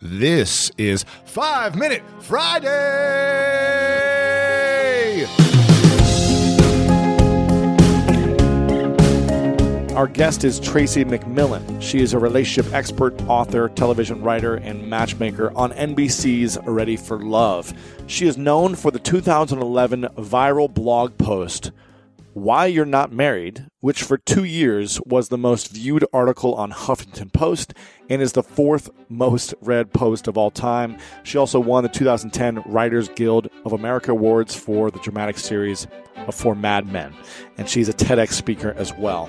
This is Five Minute Friday. Our guest is Tracy McMillan. She is a relationship expert, author, television writer, and matchmaker on NBC's Ready for Love. She is known for the 2011 viral blog post, Why You're Not Married, which for two years was the most viewed article on Huffington Post and is the fourth most read post of all time. She also won the 2010 Writers Guild of America Awards for the dramatic series of For Mad Men, and she's a TEDx speaker as well.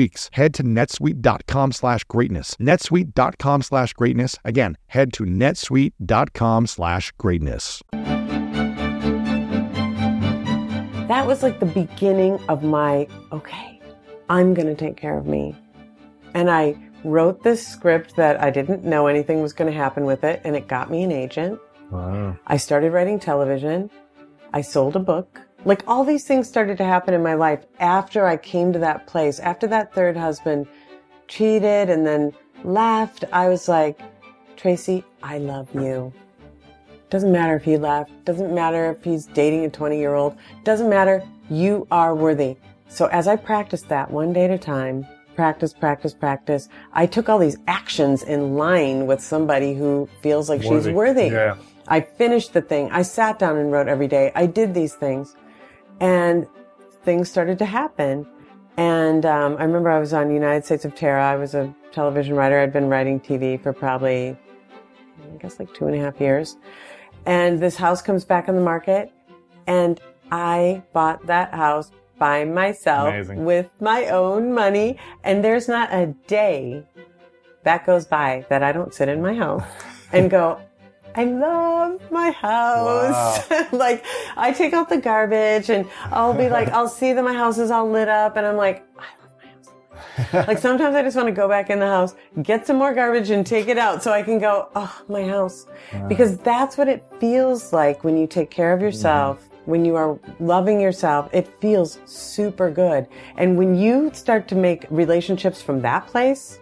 weeks. Head to netsuite.com slash greatness. netsuite.com slash greatness. Again, head to netsuite.com slash greatness. That was like the beginning of my, okay, I'm going to take care of me. And I wrote this script that I didn't know anything was going to happen with it, and it got me an agent. Wow. I started writing television. I sold a book. Like all these things started to happen in my life after I came to that place. After that third husband cheated and then left, I was like, Tracy, I love you. Doesn't matter if he left. Doesn't matter if he's dating a 20 year old. Doesn't matter. You are worthy. So as I practiced that one day at a time, practice, practice, practice, I took all these actions in line with somebody who feels like Worthy. she's worthy. Yeah. I finished the thing. I sat down and wrote every day. I did these things and things started to happen. And um, I remember I was on United States of Tara. I was a television writer. I'd been writing TV for probably, I guess, like two and a half years. And this house comes back on the market, and I bought that house by myself Amazing. with my own money. And there's not a day that goes by that I don't sit in my house and go, I love my house. like I take out the garbage and I'll be like, I'll see that my house is all lit up and I'm like, I love my house. like sometimes I just want to go back in the house, get some more garbage and take it out so I can go, oh, my house. Because that's what it feels like when you take care of yourself. Mm-hmm. When you are loving yourself, it feels super good. And when you start to make relationships from that place,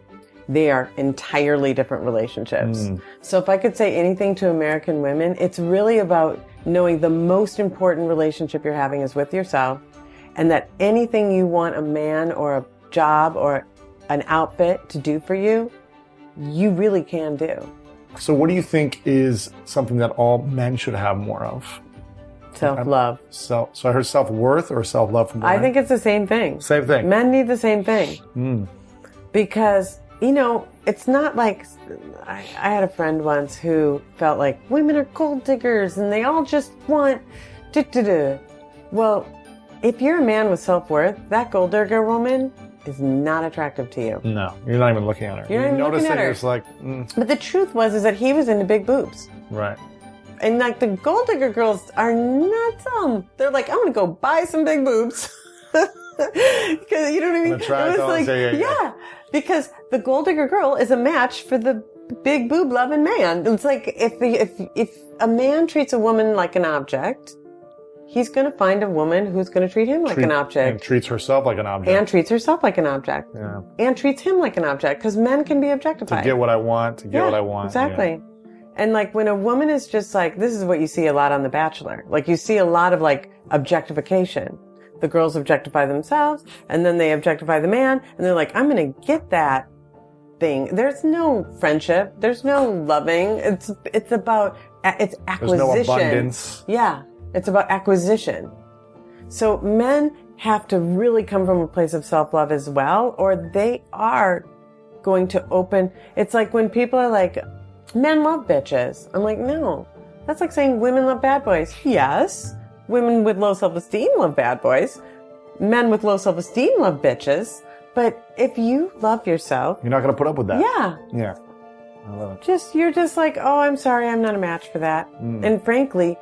they are entirely different relationships. Hmm. So if I could say anything to American women, it's really about knowing the most important relationship you're having is with yourself and that anything you want a man or a job or an outfit to do for you, you really can do. So, what do you think is something that all men should have more of? Self love. So, so I heard self worth or self love from. I think it's the same thing. Same thing. Men need the same thing. Hmm. Because, you know, it's not like I, I had a friend once who felt like women are gold diggers and they all just want. duh, duh, duh. Well, if you're a man with self worth, that gold digger woman is not attractive to you. no, you're not even looking at her. You're not you even notice looking at her. you're just like, mm, But the truth was is that he was into big boobs. right. And like the gold digger girls are not dumb. They're like, I'm gonna go buy some big boobs. Because you know what I mean? attract it was all- like, yeah, yeah, yeah, yeah. Because the gold digger girl is a match for the big boob loving man. It's like if the, if if a man treats a woman like an object, he's gonna find a woman who's gonna treat him like Treat- an object And treats herself like an object. And treats herself like an object. yeah. And treats him like an object. Because men can be objectified. To get what I want, to get what I want. yeah. Exactly. And like when a woman is just like, this is what you see a lot on The Bachelor. Like you see a lot of like objectification. The girls objectify themselves and then they objectify the man and they're like, I'm going to get that thing. There's no friendship. There's no loving. It's, it's about, it's acquisition. There's no abundance. Yeah. It's about acquisition. So men have to really come from a place of self-love as well, or they are going to open. It's like when people are like, men love bitches. I'm like, no. That's like saying women love bad boys. Yes. Women with low self-esteem love bad boys. Men with low self-esteem love bitches. But if you love yourself, You're not going to put up with that. yeah, Yeah. I love it. just you're just like, oh, I'm sorry, I'm not a match for that. Mm. And frankly,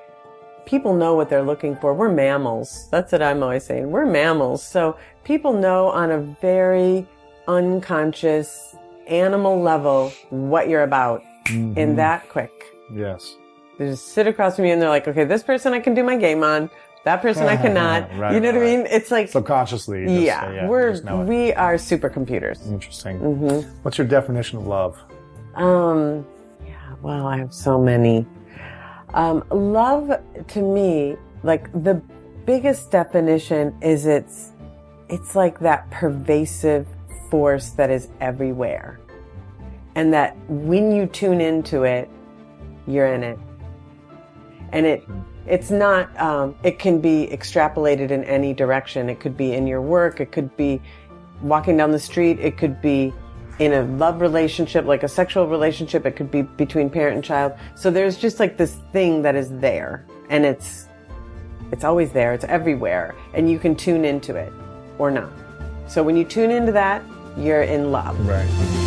people know what they're looking for. We're mammals. That's what I'm always saying. We're mammals. So people know on a very unconscious animal level what you're about mm-hmm. in that quick. Yes. They just sit across from you and they're like, okay, this person I can do my game on. That person I cannot. Right, you know what I mean? It's like, Subconsciously. just- yeah, you we're, we are supercomputers. Interesting. Mm-hmm. What's your definition of love? Um, yeah, well, I have so many. Um, love to me, like the biggest definition is it's, it's like that pervasive force that is everywhere. And that when you tune into it, you're in it. And it, it's not, um, it can be extrapolated in any direction. It could be in your work. It could be walking down the street. It could be in a love relationship, like a sexual relationship. It could be between parent and child. So there's just like this thing that is there and it's, it's always there. It's everywhere and you can tune into it or not. So when you tune into that, you're in love. Right.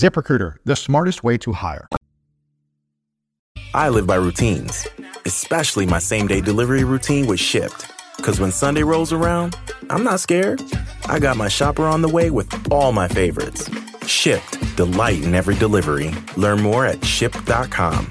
ZipRecruiter, the smartest way to hire. I live by routines, especially my same day delivery routine with Shipt. Because when Sunday rolls around, I'm not scared. I got my shopper on the way with all my favorites. Shipt, delight in every delivery. Learn more at shipt.com.